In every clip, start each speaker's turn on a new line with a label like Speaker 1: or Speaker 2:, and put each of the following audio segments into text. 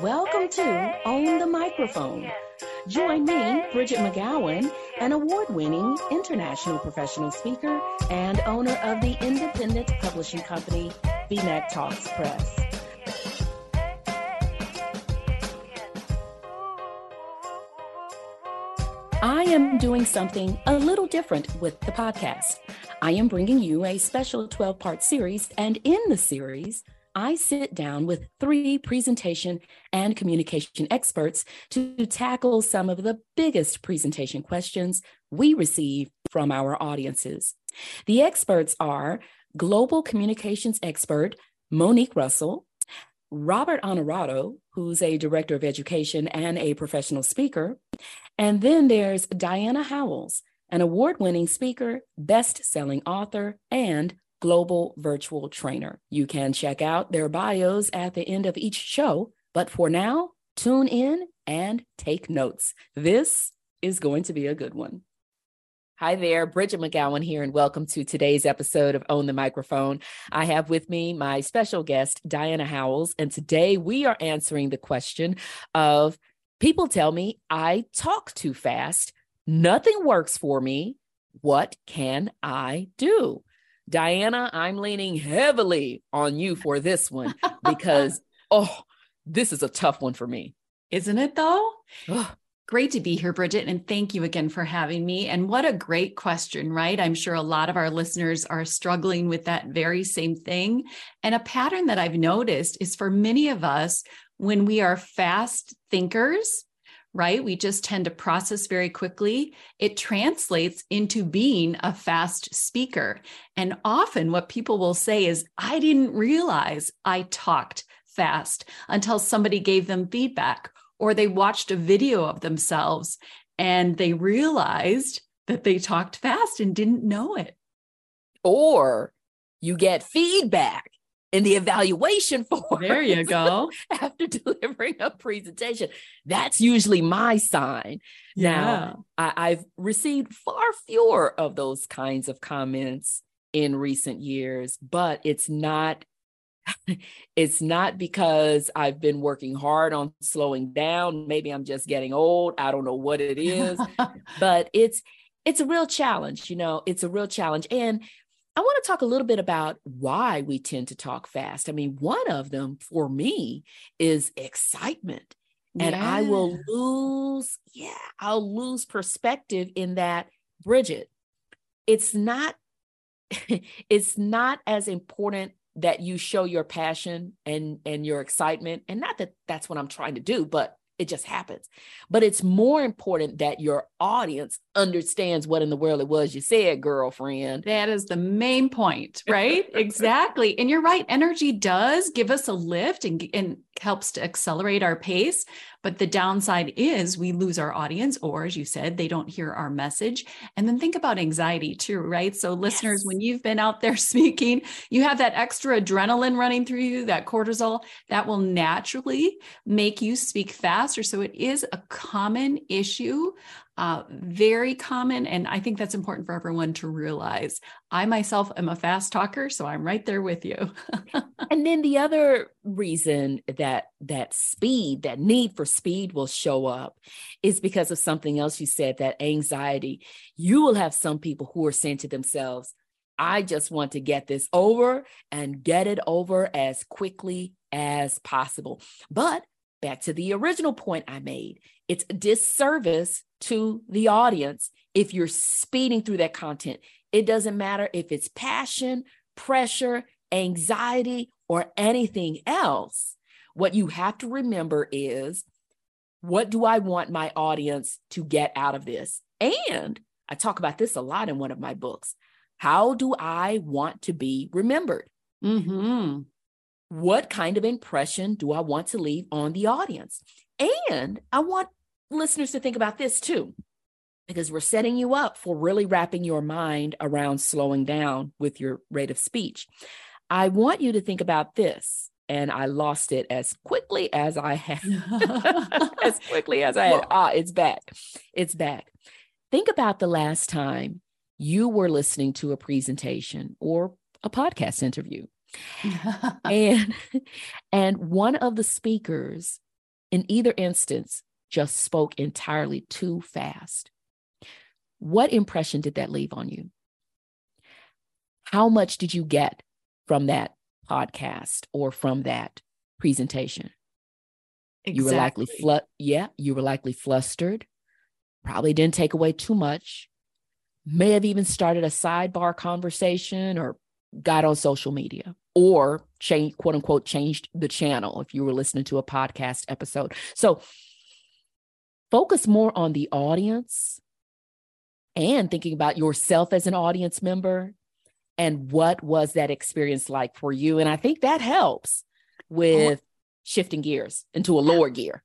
Speaker 1: Welcome to Own the Microphone. Join me, Bridgett McGowen, an award winning international professional speaker and owner of the independent publishing company, BMcTALKS Press. I am doing something a little different with the podcast. I am bringing you a special 12 part series, and in the series, I sit down with three presentation and communication experts to tackle some of the biggest presentation questions we receive from our audiences. The experts are global communications expert Monique Russell, Robert Honorato, who's a director of education and a professional speaker. And then there's Diana Howles, an award winning speaker, best selling author, and global virtual trainer. You can check out their bios at the end of each show. But for now, tune in and take notes. This is going to be a good one. Hi there, Bridgett McGowen here, and welcome to today's episode of Own the Microphone. I have with me my special guest, Diana Howles, and today we are answering the question of people tell me I talk too fast, nothing works for me. What can I do? Diana, I'm leaning heavily on you for this one because, oh, this is a tough one for me.
Speaker 2: Isn't it though? Great to be here, Bridgett, and thank you again for having me. And what a great question, right? I'm sure a lot of our listeners are struggling with that very same thing. And a pattern that I've noticed is for many of us, when we are fast thinkers, right? We just tend to process very quickly. It translates into being a fast speaker. And often what people will say is, I didn't realize I talked fast until somebody gave them feedback or they watched a video of themselves and they realized that they talked fast and didn't know it.
Speaker 1: Or you get feedback in the evaluation form.
Speaker 2: There you go.
Speaker 1: after delivering a presentation. That's usually my sign. Yeah. Now, I, have received far fewer of those kinds of comments in recent years, but it's not it's not because I've been working hard on slowing down. Maybe I'm just getting old. I don't know what it is, but it's it's a real challenge, you know, it's a real challenge. And I want to talk a little bit about why we tend to talk fast. I mean, one of them for me is excitement. And yeah. I will lose, yeah, I'll lose perspective in that, Bridgett, it's not it's not as important that you show your passion and and your excitement and not that that's what i'm trying to do but it just happens. But it's more important that your audience understands what in the world it was you said girlfriend.
Speaker 2: That is the main point right? Exactly. And you're right energy does give us a lift and, and helps to accelerate our pace but the downside is we lose our audience, or as you said, they don't hear our message. And then think about anxiety too, right? So, listeners, yes. when you've been out there speaking, you have that extra adrenaline running through you, that cortisol, that will naturally make you speak faster. So, it is a common issue uh, very common. And I think that's important for everyone to realize. I myself am a fast talker, so I'm right there with you.
Speaker 1: and then the other reason that that speed, that need for speed will show up is because of something else you said, that anxiety. You will have some people who are saying to themselves, I just want to get this over and get it over as quickly as possible. But back to the original point I made, it's a disservice to the audience if you're speeding through that content. It doesn't matter if it's passion, pressure, anxiety, or anything else. What you have to remember is what do I want my audience to get out of this? And I talk about this a lot in one of my books. How do I want to be remembered? Mm-hmm. What kind of impression do I want to leave on the audience? And I want listeners to think about this too, because we're setting you up for really wrapping your mind around slowing down with your rate of speech. I want you to think about this. And I lost it as quickly as I had, as quickly as I had. Ah, it's back. It's back. Think about the last time you were listening to a presentation or a podcast interview. and And one of the speakers in either instance just spoke entirely too fast. What impression did that leave on you? How much did you get from that podcast or from that presentation? Exactly. You were likely flu- yeah, you were likely flustered. Probably didn't take away too much. May have even started a sidebar conversation or got on social media or change quote unquote changed the channel if you were listening to a podcast episode. So focus more on the audience and thinking about yourself as an audience member and what was that experience like for you and I think that helps with shifting gears into a lower gear.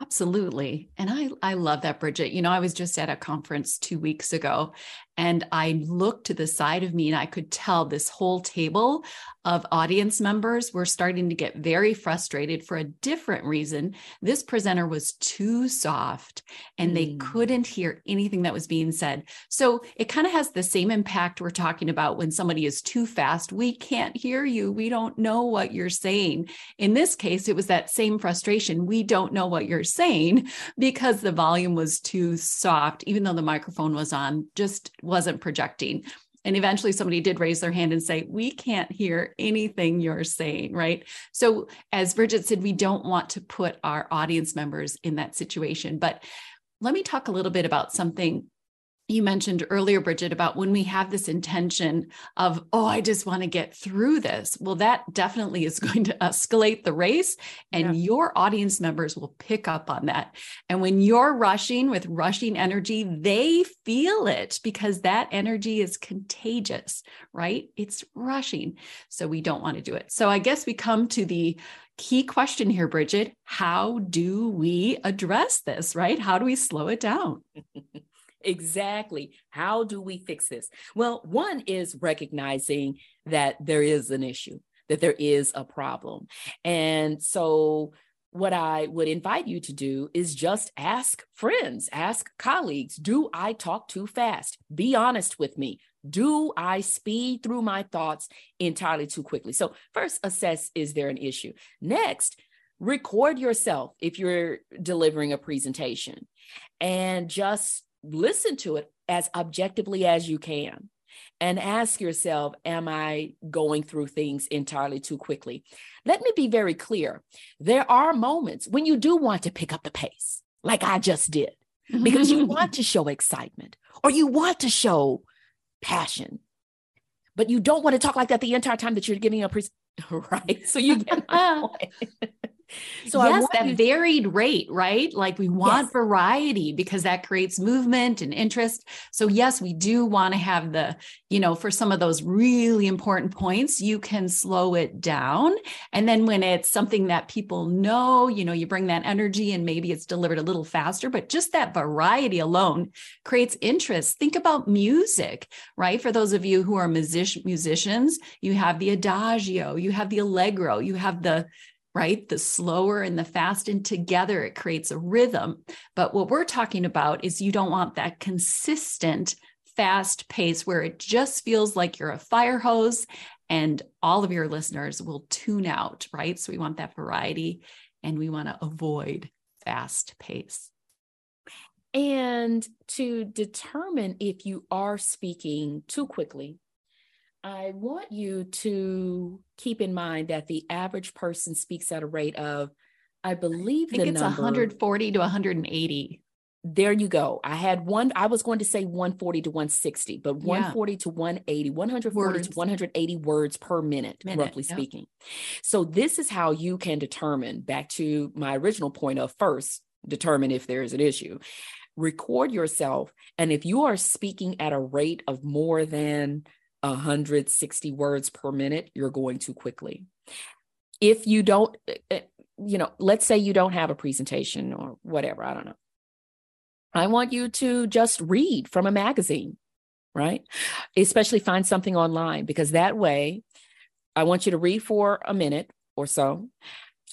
Speaker 2: Absolutely. And I I love that Bridgett. You know, I was just at a conference 2 weeks ago and I looked to the side of me and I could tell this whole table of audience members were starting to get very frustrated for a different reason. This presenter was too soft and mm. they couldn't hear anything that was being said. So it kind of has the same impact we're talking about when somebody is too fast. We can't hear you. We don't know what you're saying. In this case, it was that same frustration. We don't know what you're saying because the volume was too soft, even though the microphone was on, just wasn't projecting. And eventually somebody did raise their hand and say, We can't hear anything you're saying, right? So, as Bridgett said, we don't want to put our audience members in that situation. But let me talk a little bit about something you mentioned earlier, Bridgett, about when we have this intention of, oh, I just want to get through this. Well, that definitely is going to escalate the race, and yeah. your audience members will pick up on that. And when you're rushing with rushing energy, they feel it because that energy is contagious, right? It's rushing. So we don't want to do it. So I guess we come to the key question here, Bridgett. How do we address this, right? How do we slow it down?
Speaker 1: Exactly. How do we fix this? Well, one is recognizing that there is an issue, that there is a problem. And so, what I would invite you to do is just ask friends, ask colleagues, do I talk too fast? Be honest with me. Do I speed through my thoughts entirely too quickly? So, first, assess is there an issue? Next, record yourself if you're delivering a presentation and just listen to it as objectively as you can and ask yourself, Am I going through things entirely too quickly? Let me be very clear. There are moments when you do want to pick up the pace, like I just did, because you want to show excitement or you want to show passion, but you don't want to talk like that the entire time that you're giving a presentation. right? So you get my point.
Speaker 2: So yes, that you- varied rate, right? Like we want yes. variety because that creates movement and interest. So yes, we do want to have the, you know, for some of those really important points, you can slow it down. And then when it's something that people know, you know, you bring that energy and maybe it's delivered a little faster, but just that variety alone creates interest. Think about music, right? For those of you who are music- musicians, you have the adagio, you have the allegro, you have the right? The slower and the fast, and together it creates a rhythm. But what we're talking about is you don't want that consistent fast pace where it just feels like you're a fire hose and all of your listeners will tune out, right? So we want that variety and we want to avoid fast pace.
Speaker 1: And to determine if you are speaking too quickly I want you to keep in mind that the average person speaks at a rate of, I believe
Speaker 2: I think it's number, 140 to 180.
Speaker 1: There you go. I had one, I was going to say 140 to 160, but 140 yeah. to 180, 140 words. to 180 words per minute, minute roughly yep. speaking. So, this is how you can determine, back to my original point of first, determine if there is an issue. Record yourself. And if you are speaking at a rate of more than 160 words per minute, you're going too quickly. If you don't, eh, eh, you know, let's say you don't have a presentation or whatever, I don't know. I want you to just read from a magazine, right? Especially find something online because that way I want you to read for a minute or so,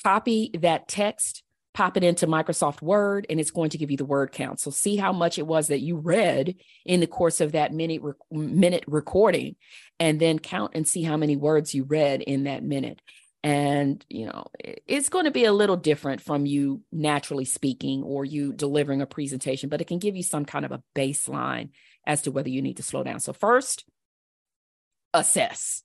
Speaker 1: copy that text pop it into Microsoft Word, and it's going to give you the word count. So see how much it was that you read in the course of that minute minute recording, and then count and see how many words you read in that minute. And, you know, it's going to be a little different from you naturally speaking or you delivering a presentation, but it can give you some kind of a baseline as to whether you need to slow down. So, first, assess.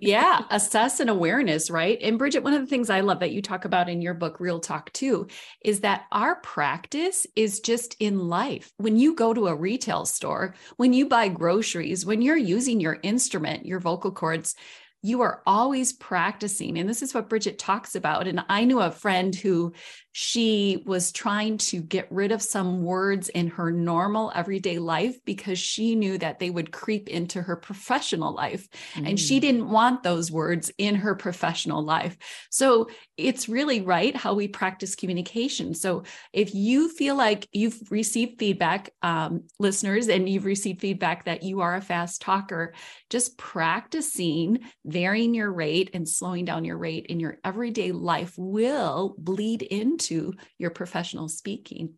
Speaker 2: yeah, assess and awareness, right? And Bridgett, one of the things I love that you talk about in your book, Real Talk too, is that our practice is just in life. When you go to a retail store, when you buy groceries, when you're using your instrument, your vocal cords, you are always practicing. And this is what Bridgett talks about. And I knew a friend who she was trying to get rid of some words in her normal everyday life because she knew that they would creep into her professional life. Mm. And she mm. didn't want those words in her professional life. So it's really right how we practice communication. So if you feel like you've received feedback, um, listeners, and you've received feedback that you are a fast talker, just practicing varying your rate and slowing down your rate in your everyday life will bleed into your professional speaking.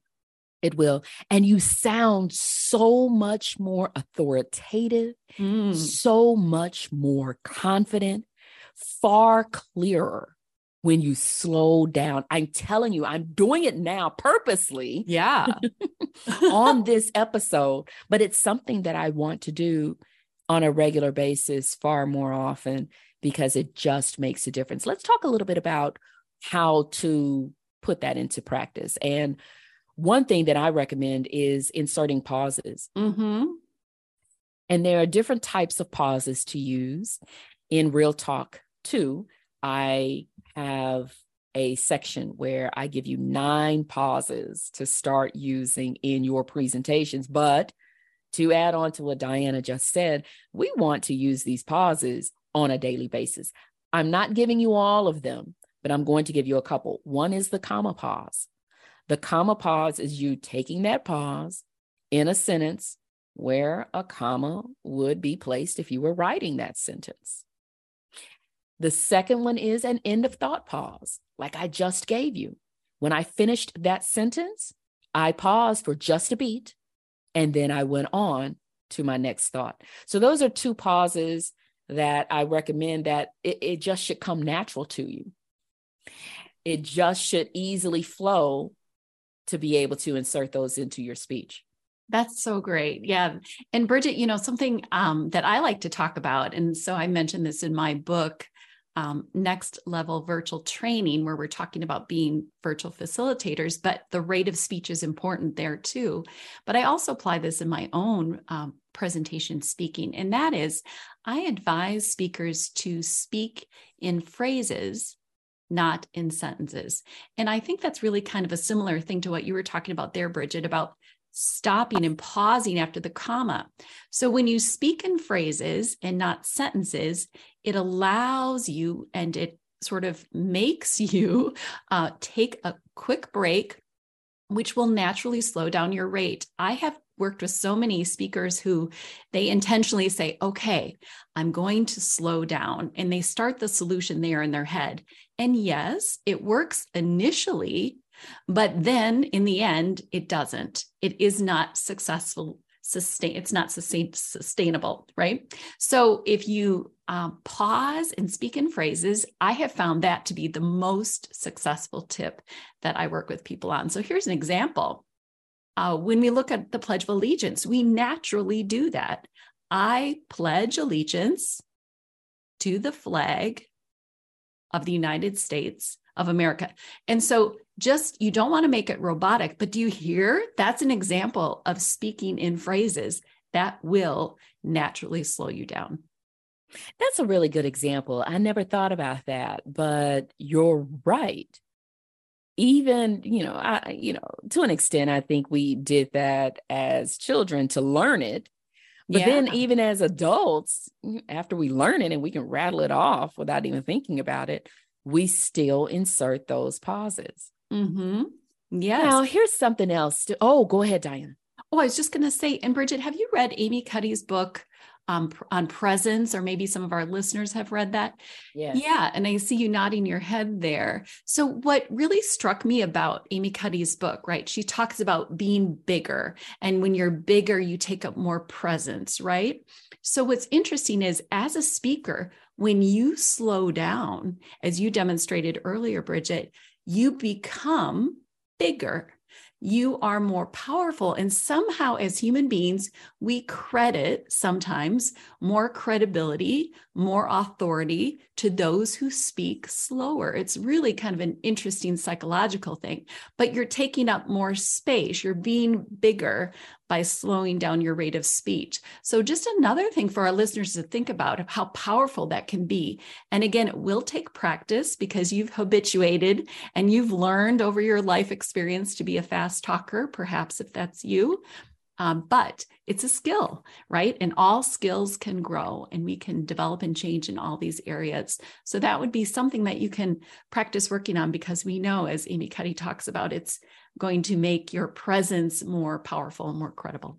Speaker 1: It will. And you sound so much more authoritative, mm. so much more confident, far clearer when you slow down. I'm telling you, I'm doing it now purposely.
Speaker 2: Yeah.
Speaker 1: on this episode, but it's something that I want to do on a regular basis far more often because it just makes a difference. Let's talk a little bit about how to put that into practice. And one thing that I recommend is inserting pauses.
Speaker 2: Mm-hmm.
Speaker 1: And there are different types of pauses to use in Real Talk too. I have a section where I give you nine pauses to start using in your presentations, but to add on to what Diana just said, we want to use these pauses on a daily basis. I'm not giving you all of them, but I'm going to give you a couple. One is the comma pause. The comma pause is you taking that pause in a sentence where a comma would be placed if you were writing that sentence. The second one is an end of thought pause, like I just gave you. When I finished that sentence, I paused for just a beat and then I went on to my next thought. So those are two pauses that I recommend that it, it just should come natural to you. It just should easily flow to be able to insert those into your speech.
Speaker 2: That's so great. Yeah. And Bridgett, you know, something um, that I like to talk about, and so I mentioned this in my book, um, next level virtual training where we're talking about being virtual facilitators, but the rate of speech is important there too. But I also apply this in my own um, presentation speaking, and that is I advise speakers to speak in phrases. Not in sentences. And I think that's really kind of a similar thing to what you were talking about there, Bridgett, about stopping and pausing after the comma. So when you speak in phrases and not sentences, it allows you and it sort of makes you uh, take a quick break, which will naturally slow down your rate. I have worked with so many speakers who they intentionally say, okay, I'm going to slow down. And they start the solution there in their head. And yes, it works initially but then in the end, it doesn't. It is not successful. Sustain. It's not sustain, sustainable, right? So if you um, pause and speak in phrases, I have found that to be the most successful tip that I work with people on. So here's an example. Uh, when we look at the Pledge of Allegiance, we naturally do that. I pledge allegiance to the flag of the United States of America. And so just you don't want to make it robotic, but do you hear? That's an example of speaking in phrases that will naturally slow you down.
Speaker 1: That's a really good example. I never thought about that, but you're right. Even, you know, I you know, to an extent I think we did that as children to learn it. But yeah. then even as adults, after we learn it and we can rattle it off without even thinking about it, we still insert those pauses.
Speaker 2: Mm-hmm. Yes.
Speaker 1: Now, here's something else. To, oh, go ahead, diane
Speaker 2: Oh, I was just going to say, and Bridgett, have you read Amy Cuddy's book um, on presence, or maybe some of our listeners have read that?
Speaker 1: Yeah.
Speaker 2: Yeah. And I see you nodding your head there. So, what really struck me about Amy Cuddy's book, right? She talks about being bigger. And when you're bigger, you take up more presence, right? So, what's interesting is as a speaker, when you slow down, as you demonstrated earlier, Bridgett, you become bigger you are more powerful. And somehow, as human beings, we credit sometimes more credibility, more authority to those who speak slower. It's really kind of an interesting psychological thing, but you're taking up more space, you're being bigger by slowing down your rate of speech. So, just another thing for our listeners to think about how powerful that can be. And again, it will take practice because you've habituated and you've learned over your life experience to be a fast talker, perhaps if that's you. Um, but it's a skill, right? And all skills can grow and we can develop and change in all these areas. So that would be something that you can practice working on because we know, as Amy Cuddy talks about, it's going to make your presence more powerful and more credible.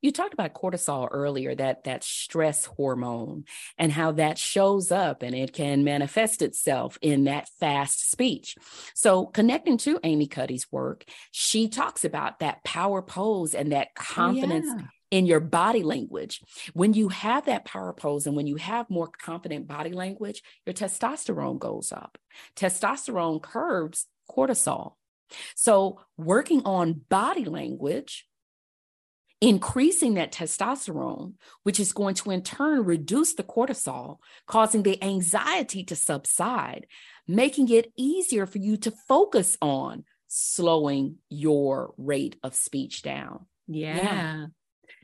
Speaker 1: You talked about cortisol earlier, that that stress hormone and how that shows up and it can manifest itself in that fast speech. So connecting to Amy Cuddy's work, she talks about that power pose and that oh, confidence oh, yeah. in your body language. When you have that power pose and when you have more confident body language, your testosterone goes up. Testosterone curbs cortisol. So working on body language increasing that testosterone, which is going to in turn reduce the cortisol, causing the anxiety to subside, making it easier for you to focus on slowing your rate of speech down.
Speaker 2: Yeah. yeah.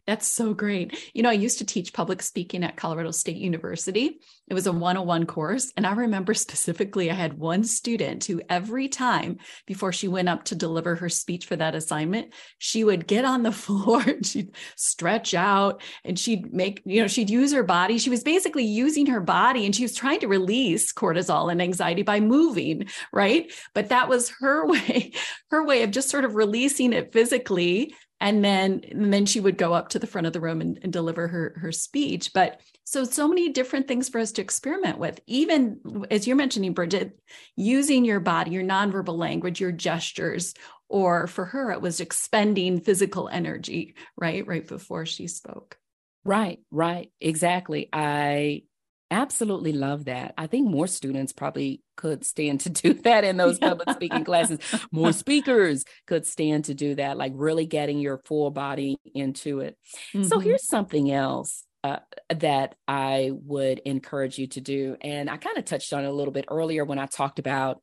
Speaker 2: That's so great. You know, I used to teach public speaking at Colorado State University. It was a 101 course. And I remember specifically, I had one student who every time before she went up to deliver her speech for that assignment, she would get on the floor and she'd stretch out and she'd make, you know, she'd use her body. She was basically using her body and she was trying to release cortisol and anxiety by moving, right? But that was her way, her way of just sort of releasing it physically and then and then she would go up to the front of the room and, and, deliver her her speech. But so so many different things for us to experiment with. Even as you're mentioning bridgett using your body your nonverbal language your gestures or for her it was expending physical energy right? Right before she spoke.
Speaker 1: Right right. Exactly. I absolutely love that i think more students probably could stand to do that in those public speaking classes. More speakers could stand to do that, like really getting your full body into it. Mm-hmm. So here's something else uh, that I would encourage you to do. And I kind of touched on it a little bit earlier when I talked about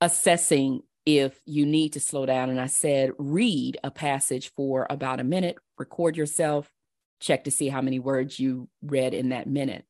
Speaker 1: assessing if you need to slow down. And I said, read a passage for about a minute, record yourself, check to see how many words you read in that minute.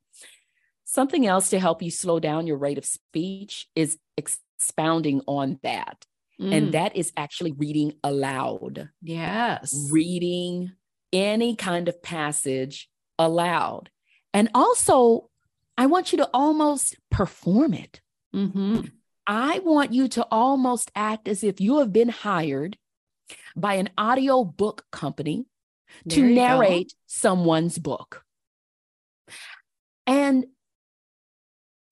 Speaker 1: Something else to help you slow down your rate of speech is expounding on that. Mm. And that is actually reading aloud.
Speaker 2: Yes.
Speaker 1: Reading any kind of passage aloud. And also, I want you to almost perform it. Mm-hmm. I want you to almost act as if you have been hired by an audio book company there to narrate go. someone's book. And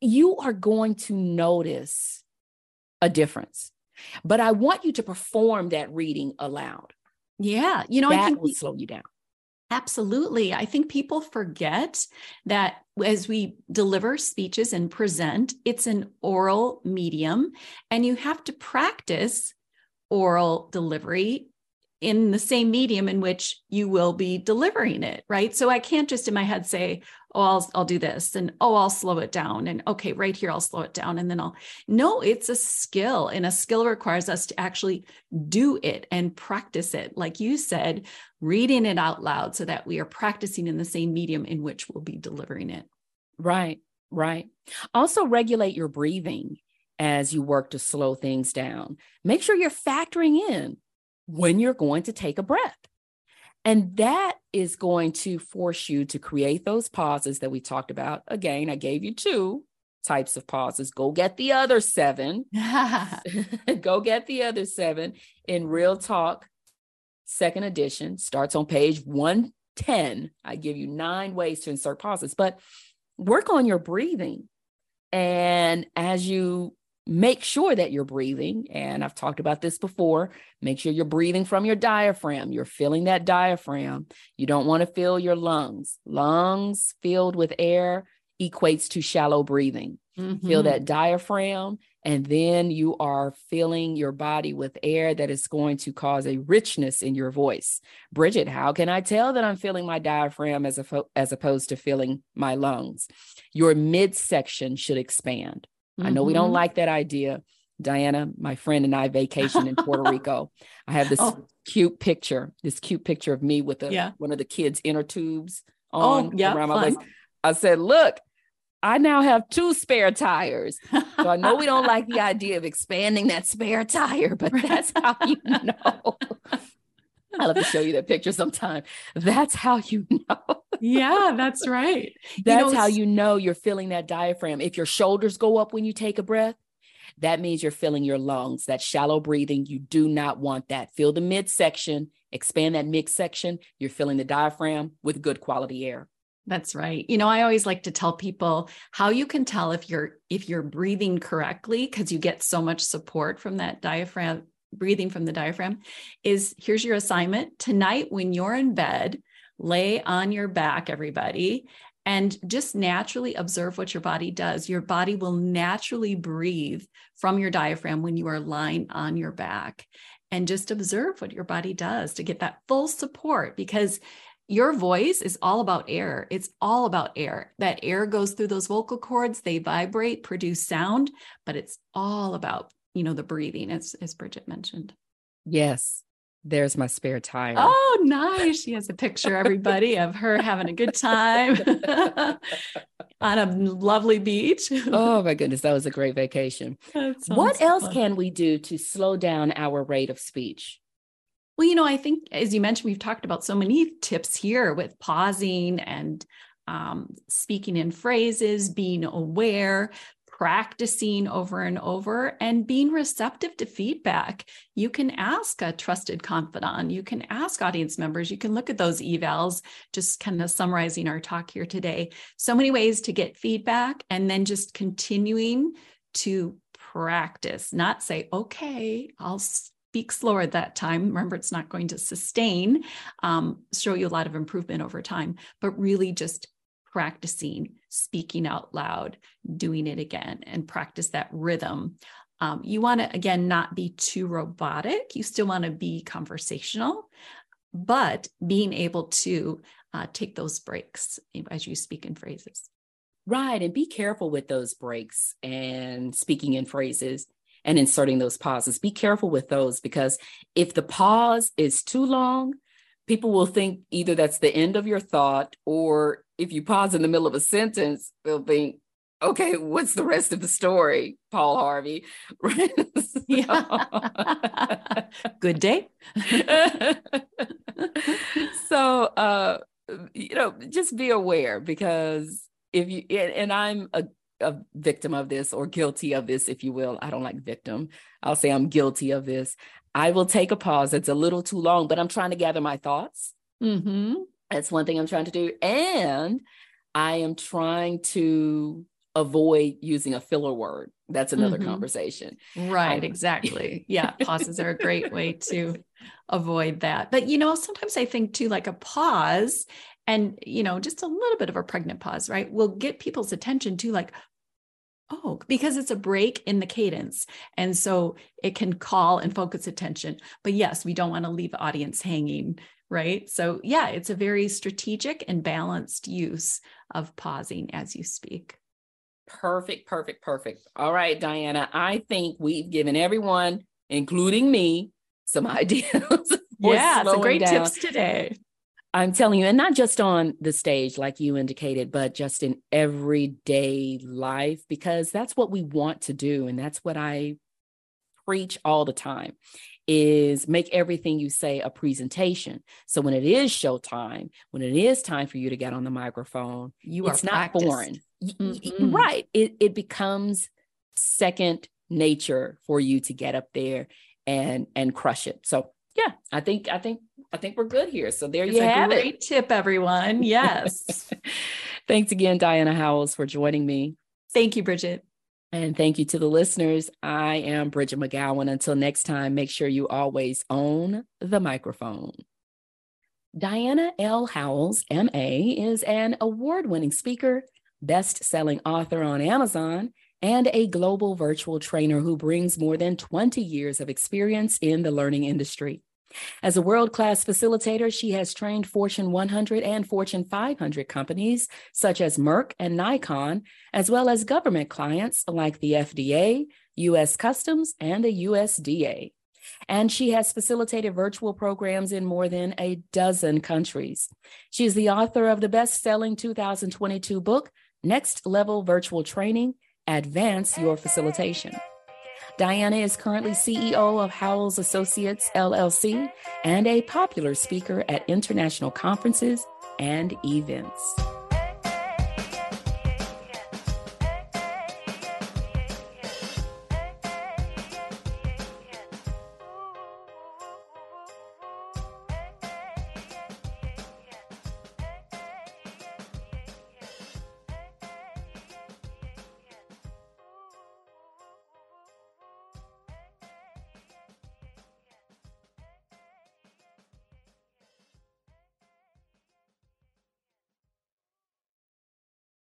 Speaker 1: you are going to notice a difference. But I want you to perform that reading aloud.
Speaker 2: Yeah. You know,
Speaker 1: that
Speaker 2: I think
Speaker 1: will we, slow you down.
Speaker 2: Absolutely. I think people forget that as we deliver speeches and present, it's an oral medium, and you have to practice oral delivery in the same medium in which you will be delivering it, right? So I can't just in my head say, oh, I'll, I'll do this and oh, I'll slow it down. And okay, right here, I'll slow it down. And then I'll, no, it's a skill. And a skill requires us to actually do it and practice it. Like you said, reading it out loud so that we are practicing in the same medium in which we'll be delivering it.
Speaker 1: Right, right. Also, regulate your breathing as you work to slow things down. Make sure you're factoring in when you're going to take a breath. And that is going to force you to create those pauses that we talked about. Again, I gave you two types of pauses. Go get the other seven. Go get the other seven in Real Talk, second edition, starts on page 110. I give you nine ways to insert pauses, but work on your breathing. And as you make sure that you're breathing. And I've talked about this before. Make sure you're breathing from your diaphragm. You're filling that diaphragm. You don't want to fill your lungs. Lungs filled with air equates to shallow breathing. Mm-hmm. Feel that diaphragm, and then you are filling your body with air that is going to cause a richness in your voice. Bridgett, how can I tell that I'm feeling my diaphragm as, a, as opposed to filling my lungs? Your midsection should expand. Mm-hmm. I know we don't mm-hmm. like that idea. Diana, my friend, and I vacation in Puerto Rico. I have this oh. cute picture, this cute picture of me with a, yeah. one of the kids' inner tubes oh, on oh, yeah, around my waist. I said, Look, I now have two spare tires. So I know we don't like the idea of expanding that spare tire, but that's how you know. I love to show you that picture sometime. That's how you know.
Speaker 2: Yeah, that's right.
Speaker 1: That's you know, how you know you're filling that diaphragm. If your shoulders go up when you take a breath, that means you're filling your lungs. That shallow breathing, you do not want that. Fill the midsection, expand that midsection. You're filling the diaphragm with good quality air.
Speaker 2: That's right. You know, I always like to tell people how you can tell if you're if you're breathing correctly because you get so much support from that diaphragm breathing from the diaphragm is here's your assignment tonight when you're in bed lay on your back everybody and just naturally observe what your body does. Your body will naturally breathe from your diaphragm when you are lying on your back. And just observe what your body does to get that full support because your voice is all about air. It's all about air. That air goes through those vocal cords, they vibrate, produce sound, but it's all about, you know, the breathing, as, as Bridgett mentioned.
Speaker 1: Yes. There's my spare tire.
Speaker 2: Oh, nice. She has a picture, everybody, of her having a good time on a lovely beach.
Speaker 1: oh, my goodness. That was a great vacation. What else fun. can we do to slow down our rate of speech?
Speaker 2: Well, you know, I think, as you mentioned, we've talked about so many tips here with pausing and um, speaking in phrases, being aware, practicing over and over and being receptive to feedback. You can ask a trusted confidant, you can ask audience members, you can look at those evals, just kind of summarizing our talk here today. So many ways to get feedback and then just continuing to practice, not say, okay, I'll speak slower that time. Remember, it's not going to sustain, um, show you a lot of improvement over time, but really just practicing speaking out loud, doing it again, and practice that rhythm. Um, you want to, again, not be too robotic. You still want to be conversational, but being able to uh, take those breaks as you speak in phrases.
Speaker 1: Right. And be careful with those breaks and speaking in phrases and inserting those pauses. Be careful with those because if the pause is too long, people will think either that's the end of your thought or if you pause in the middle of a sentence they'll think okay what's the rest of the story paul harvey
Speaker 2: good day
Speaker 1: so uh you know just be aware because if you and i'm a, a victim of this or guilty of this if you will i don't like victim i'll say i'm guilty of this I will take a pause. It's a little too long, but I'm trying to gather my thoughts. Mm-hmm. That's one thing I'm trying to do. And I am trying to avoid using a filler word. That's another mm-hmm. conversation.
Speaker 2: Right, um, exactly. Yeah, pauses are a great way to avoid that. But, you know, sometimes I think too, like a pause and, you know, just a little bit of a pregnant pause, right, will get people's attention to like, Oh, because it's a break in the cadence. And so it can call and focus attention. But yes, we don't want to leave the audience hanging, right? So, yeah, it's a very strategic and balanced use of pausing as you speak.
Speaker 1: Perfect, perfect, perfect. All right, Diana, I think we've given everyone, including me, some ideas.
Speaker 2: yeah, some great down. tips today.
Speaker 1: I'm telling you, and not just on the stage, like you indicated, but just in everyday life, because that's what we want to do. And that's what I preach all the time is make everything you say a presentation. So when it is showtime, when it is time for you to get on the microphone, you it's not practiced. foreign. Mm-hmm. Right. It it becomes second nature for you to get up there and and crush it. So yeah, I think I think I think we're good here. So there it's you have
Speaker 2: great it. tip, everyone. Yes.
Speaker 1: Thanks again, Diana Howles, for joining me.
Speaker 2: Thank you, Bridgett.
Speaker 1: And thank you to the listeners. I am Bridgett McGowen. Until next time, make sure you always own the microphone. Diana L. Howles, MA, is an award winning speaker, best selling author on Amazon, and a global virtual trainer who brings more than 20 years of experience in the learning industry. As a world class facilitator, she has trained Fortune 100 and Fortune 500 companies such as Merck and Nikon, as well as government clients like the FDA, U.S. Customs, and the USDA. And she has facilitated virtual programs in more than a dozen countries. She is the author of the best selling 2022 book, Next Level Virtual Training Advance Your Facilitation. Diana is currently CEO of Howles Associates LLC and a popular speaker at international conferences and events.